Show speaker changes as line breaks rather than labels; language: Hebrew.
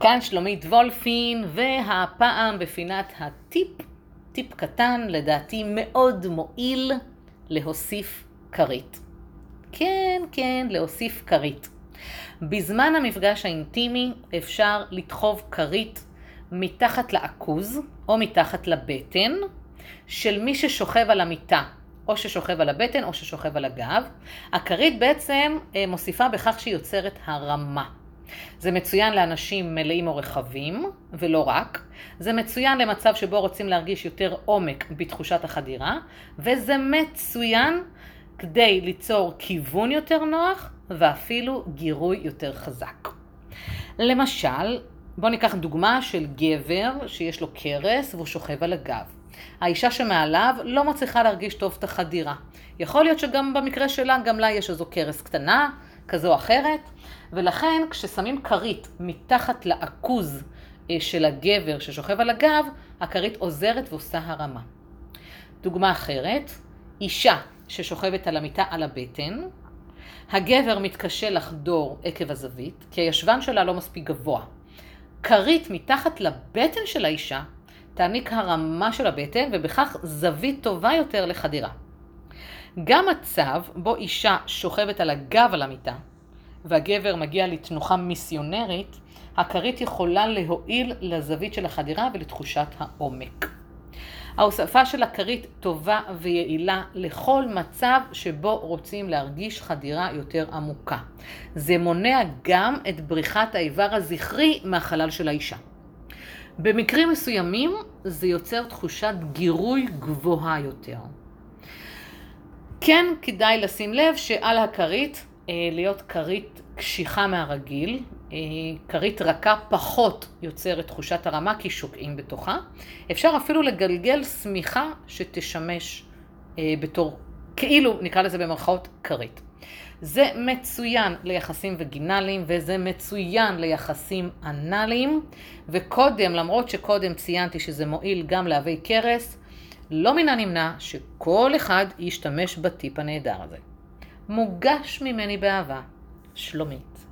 כאן שלומית וולפין, והפעם בפינת הטיפ, טיפ קטן, לדעתי מאוד מועיל, להוסיף כרית. כן, כן, להוסיף כרית. בזמן המפגש האינטימי אפשר לדחוב כרית מתחת לעכוז או מתחת לבטן של מי ששוכב על המיטה, או ששוכב על הבטן או ששוכב על הגב. הכרית בעצם אה, מוסיפה בכך שהיא יוצרת הרמה. זה מצוין לאנשים מלאים או רחבים, ולא רק. זה מצוין למצב שבו רוצים להרגיש יותר עומק בתחושת החדירה, וזה מצוין כדי ליצור כיוון יותר נוח ואפילו גירוי יותר חזק. למשל, בואו ניקח דוגמה של גבר שיש לו קרס והוא שוכב על הגב. האישה שמעליו לא מצליחה להרגיש טוב את החדירה. יכול להיות שגם במקרה שלה, גם לה יש איזו קרס קטנה, כזו או אחרת, ולכן כששמים כרית מתחת לעכוז אה, של הגבר ששוכב על הגב, הכרית עוזרת ועושה הרמה. דוגמה אחרת, אישה ששוכבת על המיטה על הבטן, הגבר מתקשה לחדור עקב הזווית, כי הישבן שלה לא מספיק גבוה. כרית מתחת לבטן של האישה תעניק הרמה של הבטן ובכך זווית טובה יותר לחדירה. גם מצב בו אישה שוכבת על הגב על המיטה והגבר מגיע לתנוחה מיסיונרית, הכרית יכולה להועיל לזווית של החדירה ולתחושת העומק. ההוספה של הכרית טובה ויעילה לכל מצב שבו רוצים להרגיש חדירה יותר עמוקה. זה מונע גם את בריחת האיבר הזכרי מהחלל של האישה. במקרים מסוימים זה יוצר תחושת גירוי גבוהה יותר. כן כדאי לשים לב שעל הכרית אה, להיות כרית קשיחה מהרגיל, אה, כרית רכה פחות יוצרת תחושת הרמה כי שוקעים בתוכה. אפשר אפילו לגלגל שמיכה שתשמש אה, בתור, כאילו נקרא לזה במרכאות כרית. זה מצוין ליחסים וגינליים וזה מצוין ליחסים אנאליים וקודם, למרות שקודם ציינתי שזה מועיל גם להווי קרס, לא מן הנמנע שכל אחד ישתמש בטיפ הנהדר הזה. מוגש ממני באהבה, שלומית.